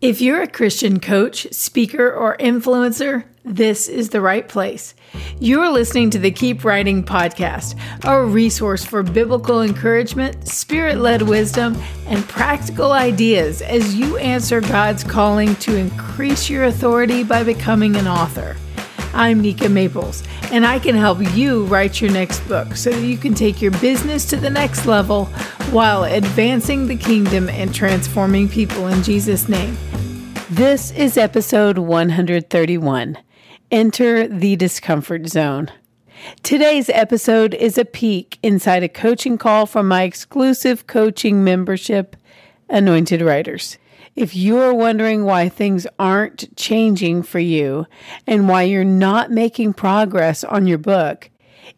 If you're a Christian coach, speaker, or influencer, this is the right place. You're listening to the Keep Writing podcast, a resource for biblical encouragement, spirit led wisdom, and practical ideas as you answer God's calling to increase your authority by becoming an author. I'm Nika Maples, and I can help you write your next book so that you can take your business to the next level while advancing the kingdom and transforming people in Jesus' name. This is episode 131 Enter the Discomfort Zone. Today's episode is a peek inside a coaching call from my exclusive coaching membership, Anointed Writers. If you're wondering why things aren't changing for you and why you're not making progress on your book,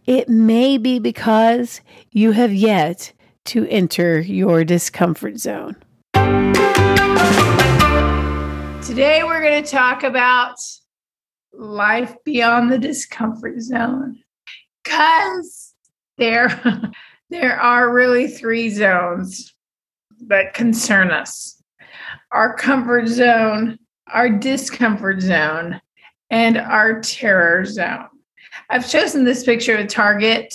it may be because you have yet to enter your discomfort zone. Today, we're going to talk about life beyond the discomfort zone because there, there are really three zones that concern us our comfort zone, our discomfort zone, and our terror zone. I've chosen this picture of Target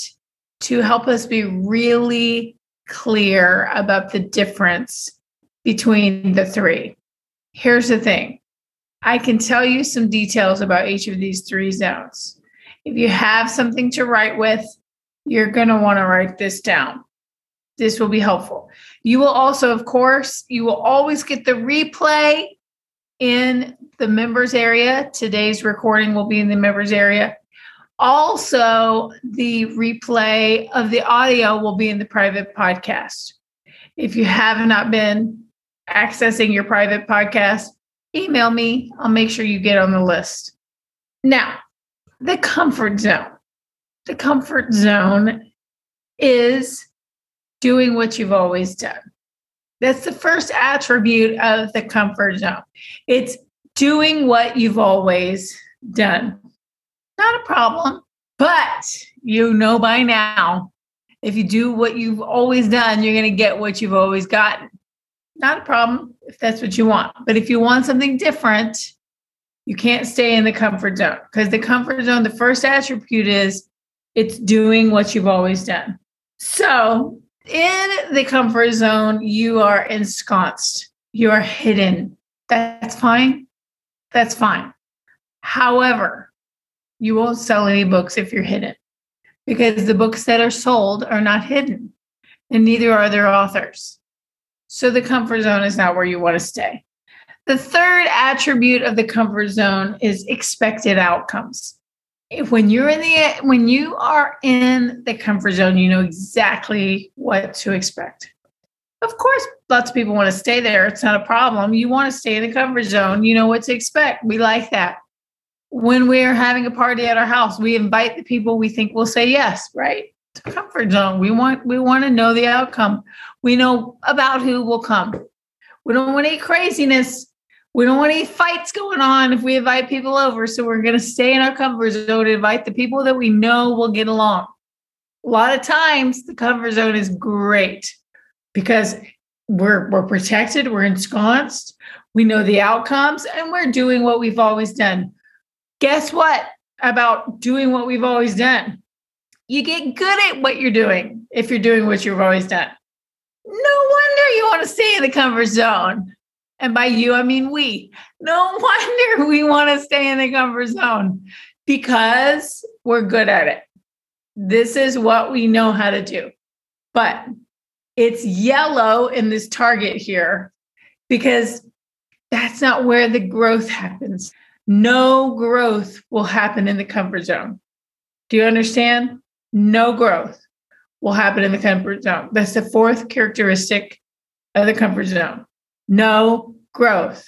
to help us be really clear about the difference between the three. Here's the thing I can tell you some details about each of these three zones. If you have something to write with, you're going to want to write this down. This will be helpful. You will also, of course, you will always get the replay in the members area. Today's recording will be in the members area. Also, the replay of the audio will be in the private podcast. If you have not been accessing your private podcast, email me. I'll make sure you get on the list. Now, the comfort zone. The comfort zone is doing what you've always done. That's the first attribute of the comfort zone. It's doing what you've always done. Not a problem, but you know by now, if you do what you've always done, you're going to get what you've always gotten. Not a problem if that's what you want. But if you want something different, you can't stay in the comfort zone because the comfort zone, the first attribute is it's doing what you've always done. So in the comfort zone, you are ensconced, you are hidden. That's fine. That's fine. However, you won't sell any books if you're hidden because the books that are sold are not hidden and neither are their authors. So the comfort zone is not where you want to stay. The third attribute of the comfort zone is expected outcomes when you're in the when you are in the comfort zone you know exactly what to expect. Of course lots of people want to stay there it's not a problem. You want to stay in the comfort zone you know what to expect we like that. When we're having a party at our house we invite the people we think will say yes right? Comfort zone we want we want to know the outcome. We know about who will come. We don't want any craziness we don't want any fights going on if we invite people over. So we're going to stay in our comfort zone and invite the people that we know will get along. A lot of times the comfort zone is great because we're we're protected, we're ensconced, we know the outcomes, and we're doing what we've always done. Guess what about doing what we've always done? You get good at what you're doing if you're doing what you've always done. No wonder you want to stay in the comfort zone. And by you, I mean we. No wonder we want to stay in the comfort zone because we're good at it. This is what we know how to do. But it's yellow in this target here because that's not where the growth happens. No growth will happen in the comfort zone. Do you understand? No growth will happen in the comfort zone. That's the fourth characteristic of the comfort zone no growth.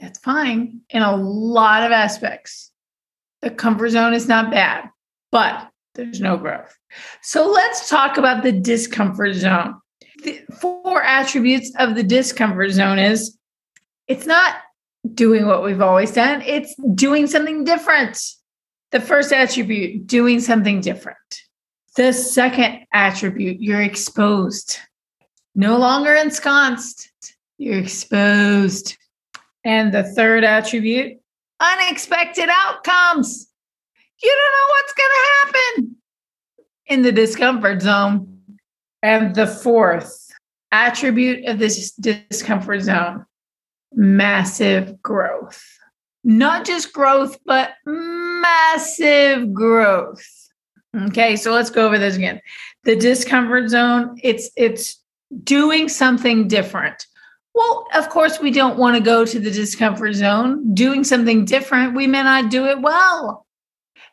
That's fine in a lot of aspects. The comfort zone is not bad, but there's no growth. So let's talk about the discomfort zone. The four attributes of the discomfort zone is it's not doing what we've always done, it's doing something different. The first attribute, doing something different. The second attribute, you're exposed, no longer ensconced, you're exposed. And the third attribute, unexpected outcomes. You don't know what's going to happen in the discomfort zone. And the fourth attribute of this discomfort zone, massive growth. Not just growth, but massive growth. Okay, so let's go over this again. The discomfort zone, it's it's doing something different. Well, of course, we don't want to go to the discomfort zone. Doing something different, we may not do it well.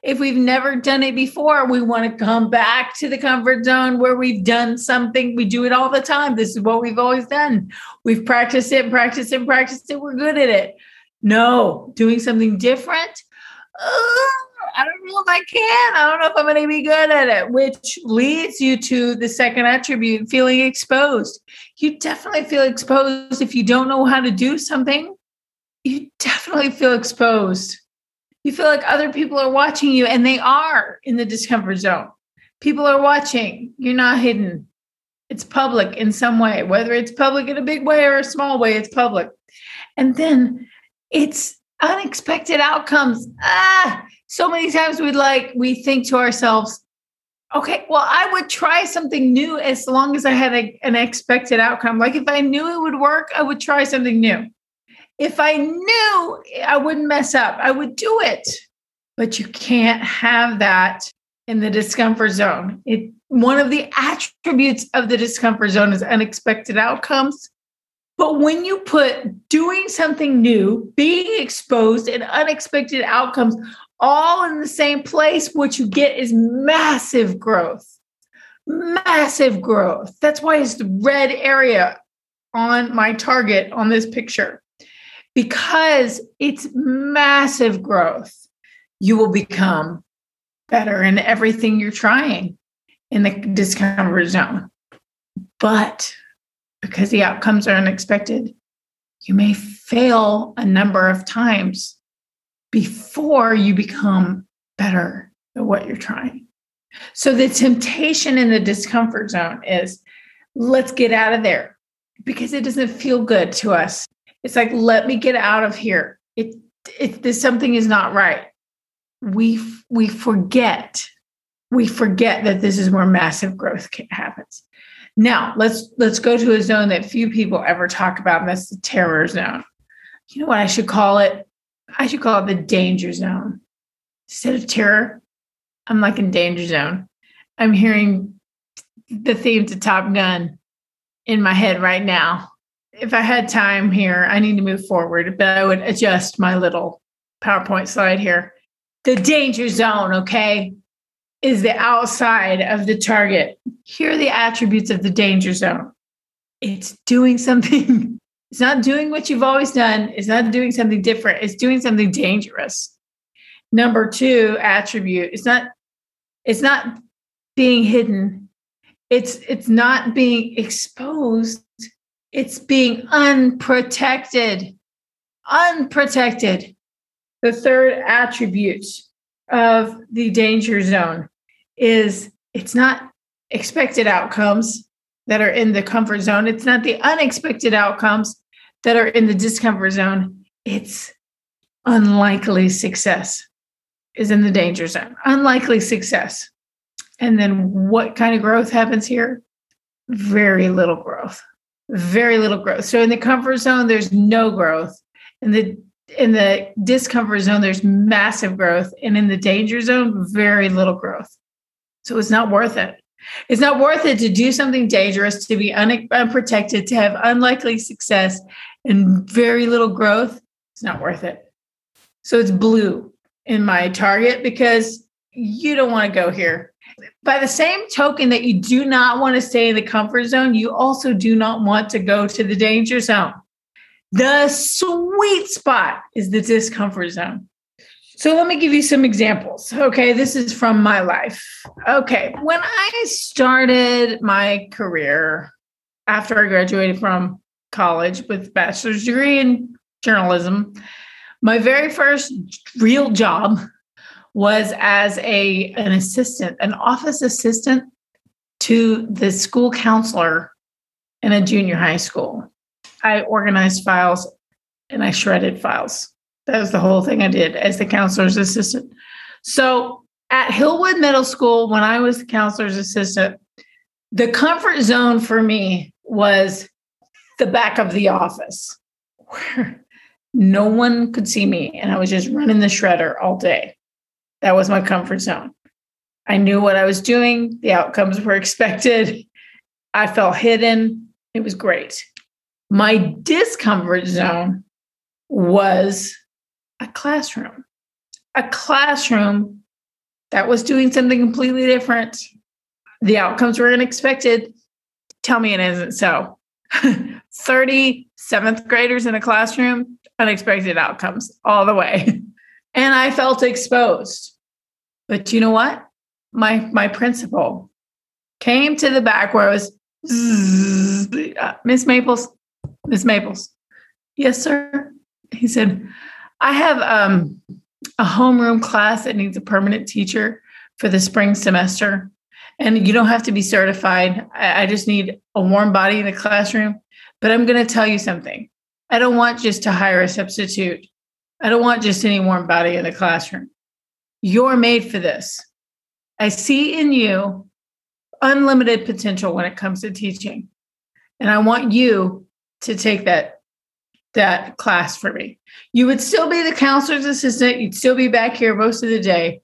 If we've never done it before, we want to come back to the comfort zone where we've done something. We do it all the time. This is what we've always done. We've practiced it, practiced it, practiced it. We're good at it. No, doing something different. Uh, I don't know if I can. I don't know if I'm going to be good at it, which leads you to the second attribute feeling exposed. You definitely feel exposed if you don't know how to do something. You definitely feel exposed. You feel like other people are watching you, and they are in the discomfort zone. People are watching. You're not hidden. It's public in some way, whether it's public in a big way or a small way, it's public. And then it's unexpected outcomes. Ah, so many times we like we think to ourselves okay well i would try something new as long as i had a, an expected outcome. Like if i knew it would work i would try something new. If i knew i wouldn't mess up i would do it. But you can't have that in the discomfort zone. It one of the attributes of the discomfort zone is unexpected outcomes. But when you put doing something new, being exposed, and unexpected outcomes all in the same place, what you get is massive growth. Massive growth. That's why it's the red area on my target on this picture because it's massive growth. You will become better in everything you're trying in the discomfort zone. But because the outcomes are unexpected, you may fail a number of times before you become better at what you're trying. So the temptation in the discomfort zone is let's get out of there because it doesn't feel good to us. It's like let me get out of here. It if this something is not right. We we forget we forget that this is where massive growth happens. Now, let's let's go to a zone that few people ever talk about, and that's the terror zone. You know what I should call it? I should call it the danger zone. Instead of terror, I'm like in danger zone. I'm hearing the theme to Top Gun in my head right now. If I had time here, I need to move forward, but I would adjust my little PowerPoint slide here. The danger zone, okay, is the outside of the target. Here are the attributes of the danger zone it's doing something It's not doing what you've always done. It's not doing something different. It's doing something dangerous. Number two attribute. It's not. It's not being hidden. It's it's not being exposed. It's being unprotected. Unprotected. The third attribute of the danger zone is it's not expected outcomes that are in the comfort zone. It's not the unexpected outcomes that are in the discomfort zone, it's unlikely success is in the danger zone. Unlikely success. And then what kind of growth happens here? Very little growth. Very little growth. So in the comfort zone, there's no growth. In the in the discomfort zone, there's massive growth. And in the danger zone, very little growth. So it's not worth it. It's not worth it to do something dangerous, to be un- unprotected, to have unlikely success, and very little growth, it's not worth it. So it's blue in my target because you don't want to go here. By the same token that you do not want to stay in the comfort zone, you also do not want to go to the danger zone. The sweet spot is the discomfort zone. So let me give you some examples. Okay, this is from my life. Okay, when I started my career after I graduated from college with bachelor's degree in journalism. My very first real job was as a an assistant, an office assistant to the school counselor in a junior high school. I organized files and I shredded files. That was the whole thing I did as the counselor's assistant. So at Hillwood Middle School, when I was the counselor's assistant, the comfort zone for me was the back of the office where no one could see me and I was just running the shredder all day. That was my comfort zone. I knew what I was doing, the outcomes were expected. I felt hidden. It was great. My discomfort zone was a classroom, a classroom that was doing something completely different. The outcomes were unexpected. Tell me it isn't so. 30 seventh graders in a classroom, unexpected outcomes all the way. And I felt exposed. But you know what? My my principal came to the back where I was Miss Maples, Miss Maples. Yes, sir. He said, I have um, a homeroom class that needs a permanent teacher for the spring semester. And you don't have to be certified. I, I just need a warm body in the classroom. But I'm going to tell you something. I don't want just to hire a substitute. I don't want just any warm body in the classroom. You're made for this. I see in you unlimited potential when it comes to teaching. And I want you to take that that class for me. You would still be the counselor's assistant, you'd still be back here most of the day,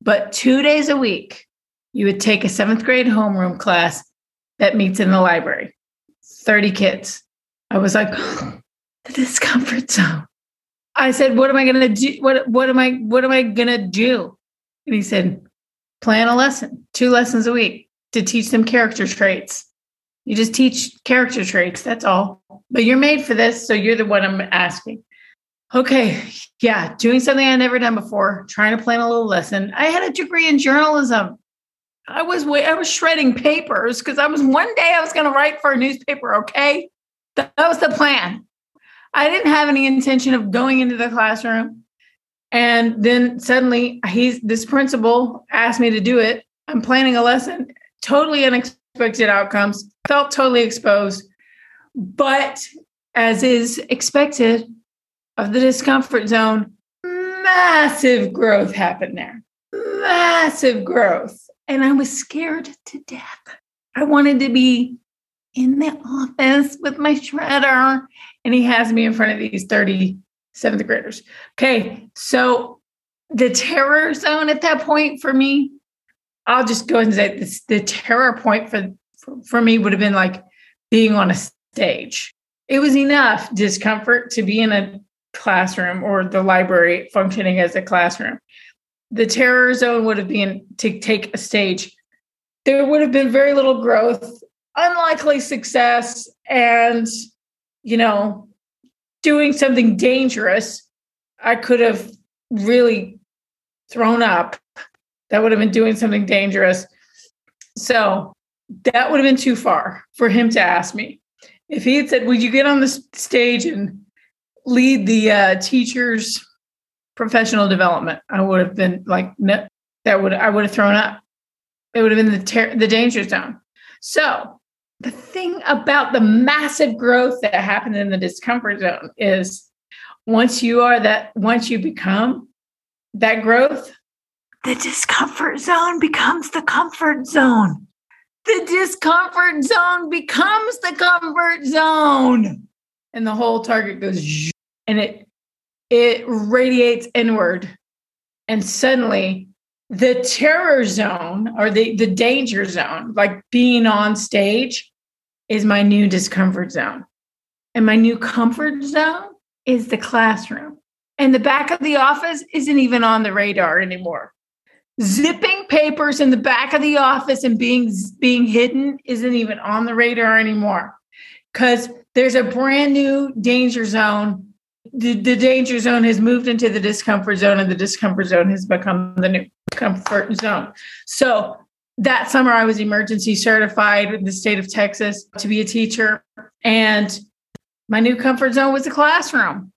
but 2 days a week you would take a 7th grade homeroom class that meets in the library. 30 kids. I was like the discomfort zone. I said, "What am I to do? What what am I what am I to do?" And he said, "Plan a lesson, two lessons a week to teach them character traits. You just teach character traits, that's all. But you're made for this, so you're the one I'm asking. Okay, yeah, doing something I never done before, trying to plan a little lesson. I had a degree in journalism. I was I was shredding papers because I was one day I was going to write for a newspaper. Okay, that was the plan. I didn't have any intention of going into the classroom, and then suddenly he's this principal asked me to do it. I'm planning a lesson, totally unexpected outcomes, felt totally exposed. But as is expected of the discomfort zone, massive growth happened there. Massive growth. And I was scared to death. I wanted to be in the office with my shredder. And he has me in front of these 30 seventh graders. Okay. So the terror zone at that point for me I'll just go and say this, the terror point for, for, for me would have been like being on a stage. It was enough discomfort to be in a classroom or the library functioning as a classroom. The terror zone would have been to take a stage. There would have been very little growth, unlikely success, and you know, doing something dangerous. I could have really thrown up that would have been doing something dangerous. So that would have been too far for him to ask me. If he had said, Would you get on the stage and lead the uh, teacher's professional development? I would have been like, No, that would, I would have thrown up. It would have been the, ter- the danger zone. So the thing about the massive growth that happened in the discomfort zone is once you are that, once you become that growth, the discomfort zone becomes the comfort zone. The discomfort zone becomes the comfort zone. And the whole target goes and it it radiates inward. And suddenly the terror zone or the, the danger zone, like being on stage, is my new discomfort zone. And my new comfort zone is the classroom. And the back of the office isn't even on the radar anymore zipping papers in the back of the office and being being hidden isn't even on the radar anymore because there's a brand new danger zone the, the danger zone has moved into the discomfort zone and the discomfort zone has become the new comfort zone so that summer i was emergency certified in the state of texas to be a teacher and my new comfort zone was the classroom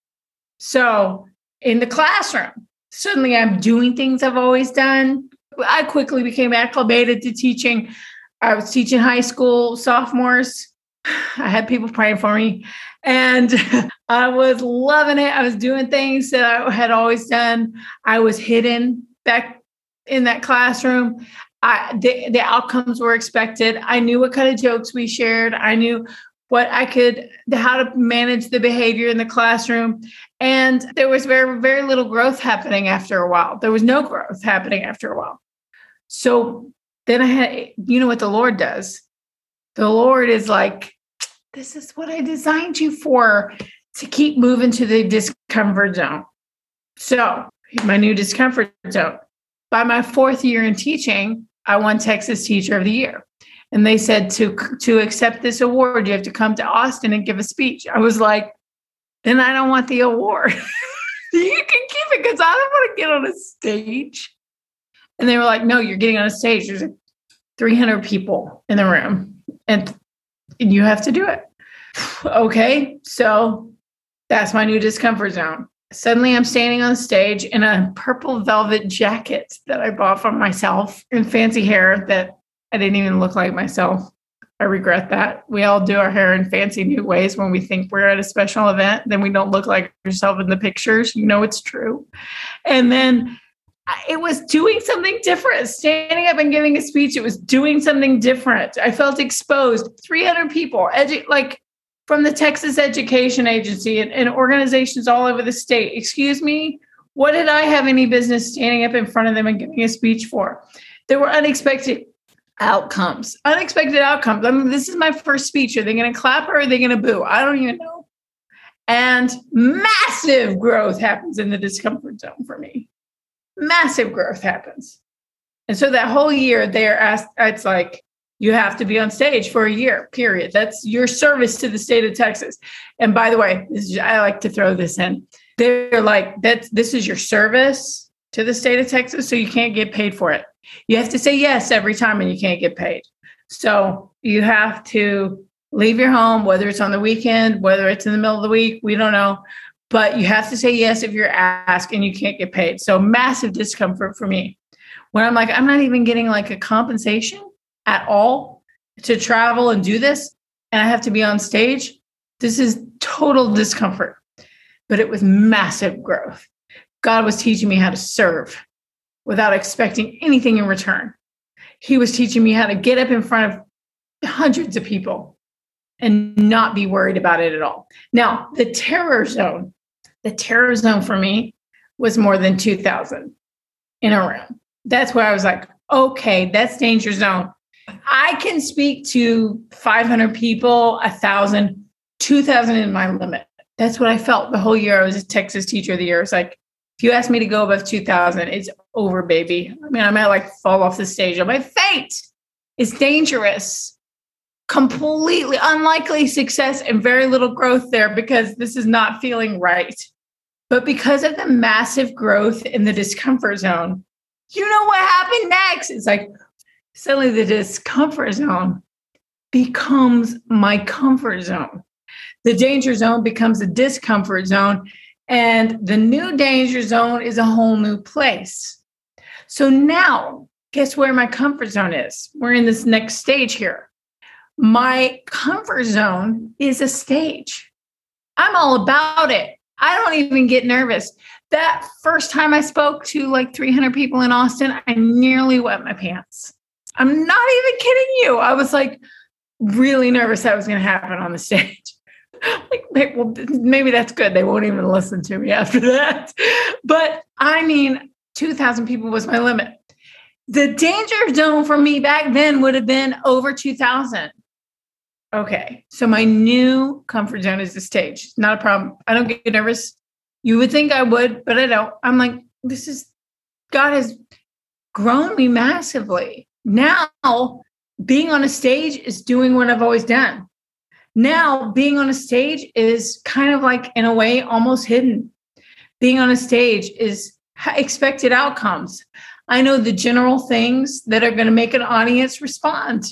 so in the classroom suddenly I'm doing things I've always done. I quickly became acclimated to teaching. I was teaching high school sophomores I had people praying for me and I was loving it. I was doing things that I had always done. I was hidden back in that classroom. I, the, the outcomes were expected. I knew what kind of jokes we shared. I knew what I could, how to manage the behavior in the classroom. And there was very, very little growth happening after a while. There was no growth happening after a while. So then I had, you know what the Lord does? The Lord is like, this is what I designed you for to keep moving to the discomfort zone. So, my new discomfort zone. By my fourth year in teaching, I won Texas Teacher of the Year. And they said to to accept this award, you have to come to Austin and give a speech. I was like, then I don't want the award. you can keep it because I don't want to get on a stage. And they were like, no, you're getting on a stage. There's 300 people in the room. And and you have to do it. okay, so that's my new discomfort zone. Suddenly, I'm standing on stage in a purple velvet jacket that I bought for myself and fancy hair that I didn't even look like myself. I regret that. We all do our hair in fancy new ways when we think we're at a special event, then we don't look like yourself in the pictures. You know it's true. And then it was doing something different. Standing up and giving a speech, it was doing something different. I felt exposed. 300 people, edu- like from the Texas Education Agency and, and organizations all over the state. Excuse me, what did I have any business standing up in front of them and giving a speech for? There were unexpected outcomes. Unexpected outcomes. I mean, this is my first speech. Are they going to clap or are they going to boo? I don't even know. And massive growth happens in the discomfort zone for me massive growth happens. And so that whole year they're asked, it's like, you have to be on stage for a year, period. That's your service to the state of Texas. And by the way, is, I like to throw this in. They're like, that this is your service to the state of Texas, so you can't get paid for it. You have to say yes every time and you can't get paid. So you have to leave your home, whether it's on the weekend, whether it's in the middle of the week, we don't know but you have to say yes if you're asked and you can't get paid. So massive discomfort for me. When I'm like, I'm not even getting like a compensation at all to travel and do this, and I have to be on stage. This is total discomfort, but it was massive growth. God was teaching me how to serve without expecting anything in return. He was teaching me how to get up in front of hundreds of people and not be worried about it at all. Now, the terror zone the terror zone for me was more than 2000 in a room. That's where I was like, okay, that's danger zone. I can speak to 500 people, a thousand, 2000 is my limit. That's what I felt the whole year. I was a Texas teacher of the year. It's like, if you ask me to go above 2000, it's over, baby. I mean, I might like fall off the stage. I might faint. It's dangerous completely unlikely success and very little growth there because this is not feeling right. But because of the massive growth in the discomfort zone, you know what happened next? It's like suddenly the discomfort zone becomes my comfort zone. The danger zone becomes a discomfort zone. And the new danger zone is a whole new place. So now, guess where my comfort zone is? We're in this next stage here my comfort zone is a stage. I'm all about it. I don't even get nervous. That first time I spoke to like 300 people in Austin, I nearly wet my pants. I'm not even kidding you. I was like really nervous that was going to happen on the stage. like, well, maybe that's good. They won't even listen to me after that. But I mean, 2,000 people was my limit. The danger zone for me back then would have been over 2,000. Okay. So my new comfort zone is the stage. Not a problem. I don't get nervous. You would think I would, but I don't. I'm like, this is God has grown me massively. Now, being on a stage is doing what I've always done. Now, being on a stage is kind of like, in a way, almost hidden. Being on a stage is expected outcomes. I know the general things that are going to make an audience respond.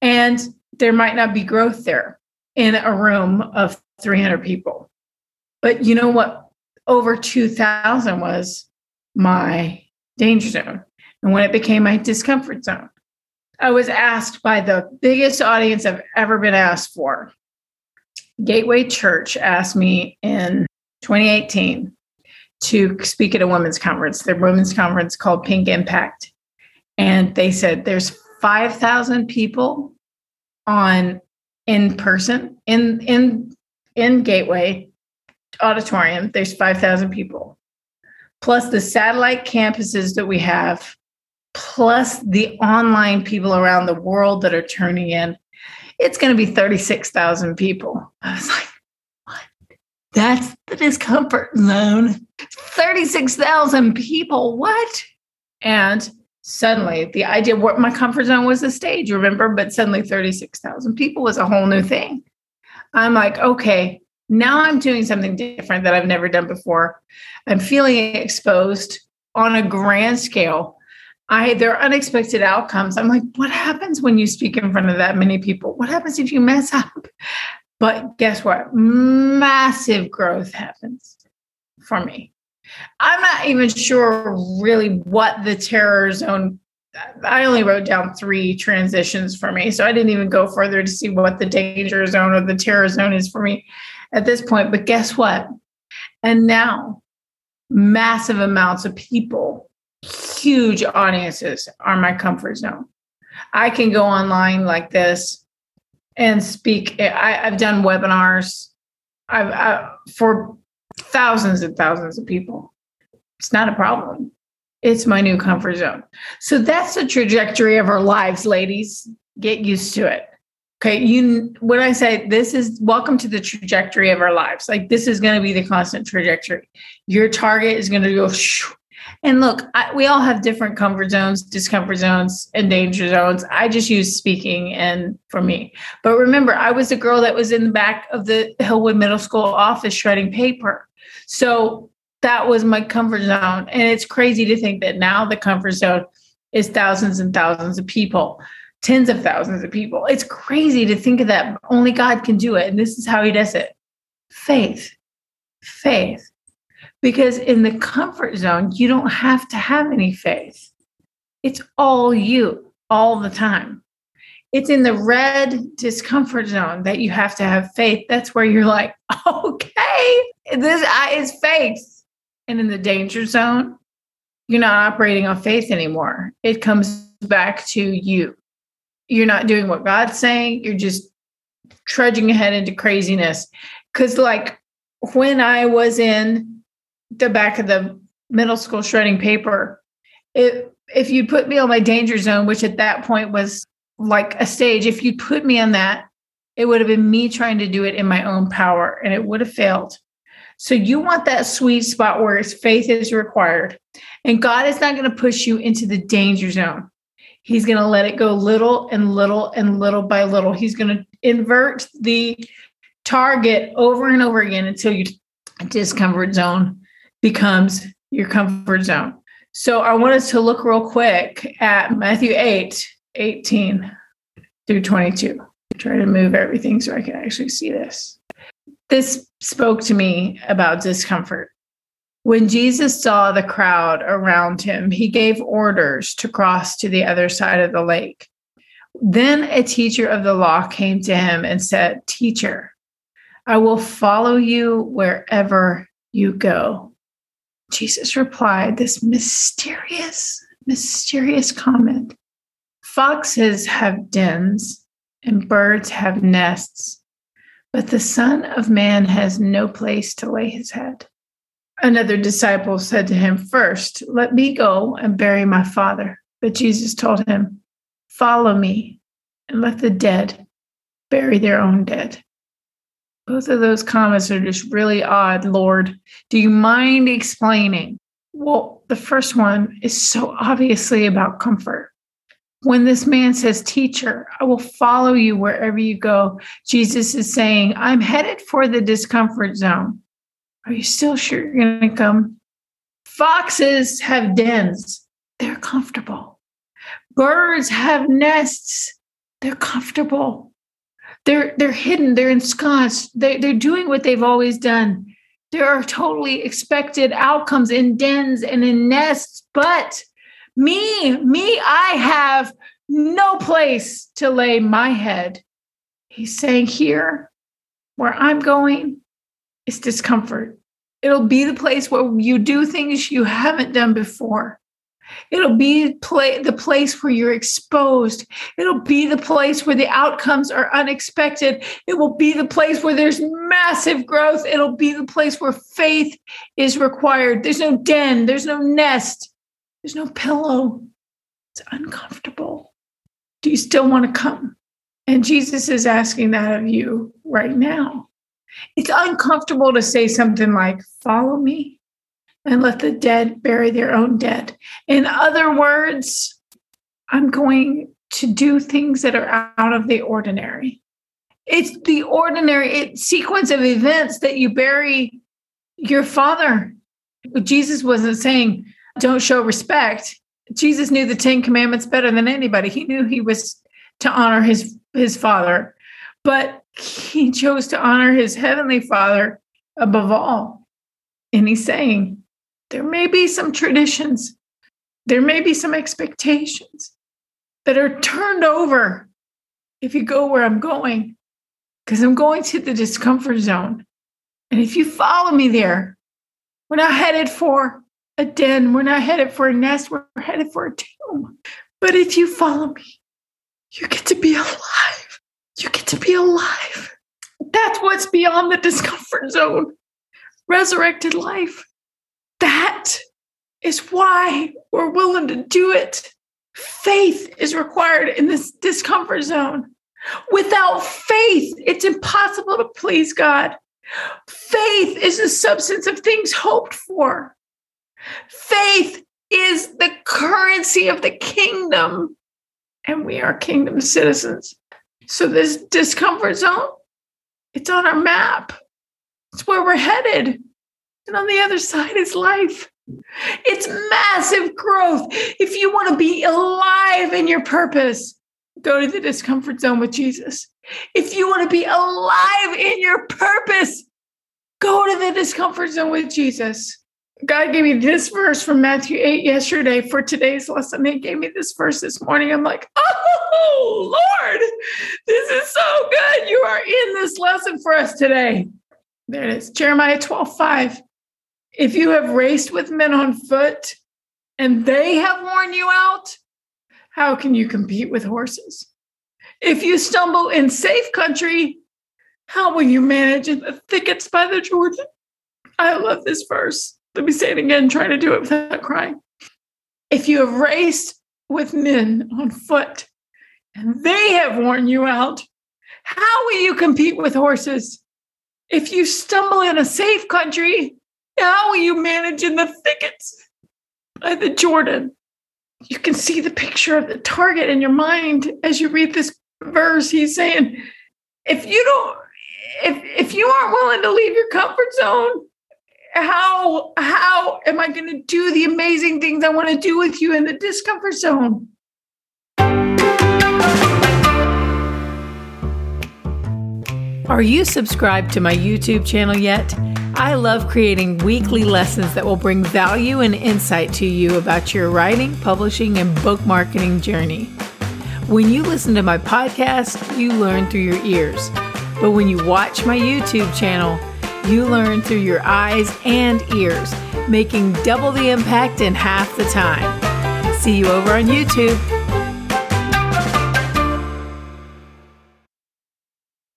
And there might not be growth there in a room of 300 people. But you know what? Over 2000 was my danger zone. And when it became my discomfort zone, I was asked by the biggest audience I've ever been asked for. Gateway Church asked me in 2018 to speak at a women's conference, their women's conference called Pink Impact. And they said there's 5,000 people on in person in in in Gateway auditorium. There's 5,000 people. Plus the satellite campuses that we have, plus the online people around the world that are turning in. It's going to be 36,000 people. I was like, what? That's the discomfort zone. 36,000 people. What? And suddenly the idea what my comfort zone was the stage, remember? But suddenly 36,000 people was a whole new thing. I'm like, okay, now I'm doing something different that I've never done before. I'm feeling exposed on a grand scale. I there are unexpected outcomes. I'm like, what happens when you speak in front of that many people? What happens if you mess up? But guess what? Massive growth happens for me. I'm not even sure really what the terror zone. I only wrote down three transitions for me, so I didn't even go further to see what the danger zone or the terror zone is for me at this point. But guess what? And now, massive amounts of people, huge audiences are my comfort zone. I can go online like this and speak. I, have done webinars. I've I, for thousands and thousands of people. It's not a problem. It's my new comfort zone. So that's the trajectory of our lives, ladies. Get used to it. Okay. You, when I say this is welcome to the trajectory of our lives, like this is going to be the constant trajectory. Your target is going to go. Shoo. And look, I, we all have different comfort zones, discomfort zones, and danger zones. I just use speaking and for me. But remember, I was the girl that was in the back of the Hillwood Middle School office shredding paper. So that was my comfort zone. And it's crazy to think that now the comfort zone is thousands and thousands of people, tens of thousands of people. It's crazy to think of that. Only God can do it. And this is how he does it faith, faith. Because in the comfort zone, you don't have to have any faith. It's all you all the time. It's in the red discomfort zone that you have to have faith. That's where you're like, okay, this is faith. And in the danger zone, you're not operating on faith anymore. It comes back to you. You're not doing what God's saying. You're just trudging ahead into craziness. Because, like, when I was in the back of the middle school shredding paper, it, if you put me on my danger zone, which at that point was like a stage, if you put me on that, it would have been me trying to do it in my own power and it would have failed. So you want that sweet spot where faith is required. And God is not going to push you into the danger zone. He's going to let it go little and little and little by little. He's going to invert the target over and over again until your discomfort zone becomes your comfort zone. So I want us to look real quick at Matthew 8 18 through 22. Try to move everything so I can actually see this. This spoke to me about discomfort. When Jesus saw the crowd around him, he gave orders to cross to the other side of the lake. Then a teacher of the law came to him and said, Teacher, I will follow you wherever you go. Jesus replied this mysterious, mysterious comment Foxes have dens and birds have nests, but the Son of Man has no place to lay his head. Another disciple said to him, First, let me go and bury my father. But Jesus told him, Follow me and let the dead bury their own dead. Both of those comments are just really odd, Lord. Do you mind explaining? Well, the first one is so obviously about comfort. When this man says, Teacher, I will follow you wherever you go, Jesus is saying, I'm headed for the discomfort zone. Are you still sure you're going to come? Foxes have dens, they're comfortable. Birds have nests, they're comfortable. They're, they're hidden, they're ensconced, they, they're doing what they've always done. There are totally expected outcomes in dens and in nests, but me, me, I have no place to lay my head. He's saying, Here, where I'm going, is discomfort. It'll be the place where you do things you haven't done before. It'll be play, the place where you're exposed. It'll be the place where the outcomes are unexpected. It will be the place where there's massive growth. It'll be the place where faith is required. There's no den, there's no nest, there's no pillow. It's uncomfortable. Do you still want to come? And Jesus is asking that of you right now. It's uncomfortable to say something like, Follow me and let the dead bury their own dead. In other words, I'm going to do things that are out of the ordinary. It's the ordinary sequence of events that you bury your father. Jesus wasn't saying, don't show respect. Jesus knew the Ten Commandments better than anybody. He knew he was to honor his, his father, but he chose to honor his heavenly father above all. And he's saying, there may be some traditions, there may be some expectations that are turned over if you go where I'm going, because I'm going to the discomfort zone. And if you follow me there, we're not headed for a den, we're not headed for a nest, we're headed for a tomb. But if you follow me, you get to be alive. You get to be alive. That's what's beyond the discomfort zone resurrected life. That is why we're willing to do it. Faith is required in this discomfort zone. Without faith, it's impossible to please God. Faith is the substance of things hoped for. Faith is the currency of the kingdom, and we are kingdom citizens. So, this discomfort zone, it's on our map. It's where we're headed. And on the other side is life. It's massive growth. If you want to be alive in your purpose, go to the discomfort zone with Jesus. If you want to be alive in your purpose, go to the discomfort zone with Jesus. God gave me this verse from Matthew 8 yesterday for today's lesson. He gave me this verse this morning. I'm like, oh, Lord, this is so good. You are in this lesson for us today. There it is Jeremiah 12 5. If you have raced with men on foot and they have worn you out, how can you compete with horses? If you stumble in safe country, how will you manage in the thickets by the Jordan? I love this verse. Let me say it again, trying to do it without crying. If you have raced with men on foot and they have worn you out, how will you compete with horses? If you stumble in a safe country, how will you manage in the thickets by the Jordan? You can see the picture of the target in your mind as you read this verse. He's saying, if you don't, if if you aren't willing to leave your comfort zone, how how am I going to do the amazing things I want to do with you in the discomfort zone? Are you subscribed to my YouTube channel yet? I love creating weekly lessons that will bring value and insight to you about your writing, publishing, and book marketing journey. When you listen to my podcast, you learn through your ears. But when you watch my YouTube channel, you learn through your eyes and ears, making double the impact in half the time. See you over on YouTube.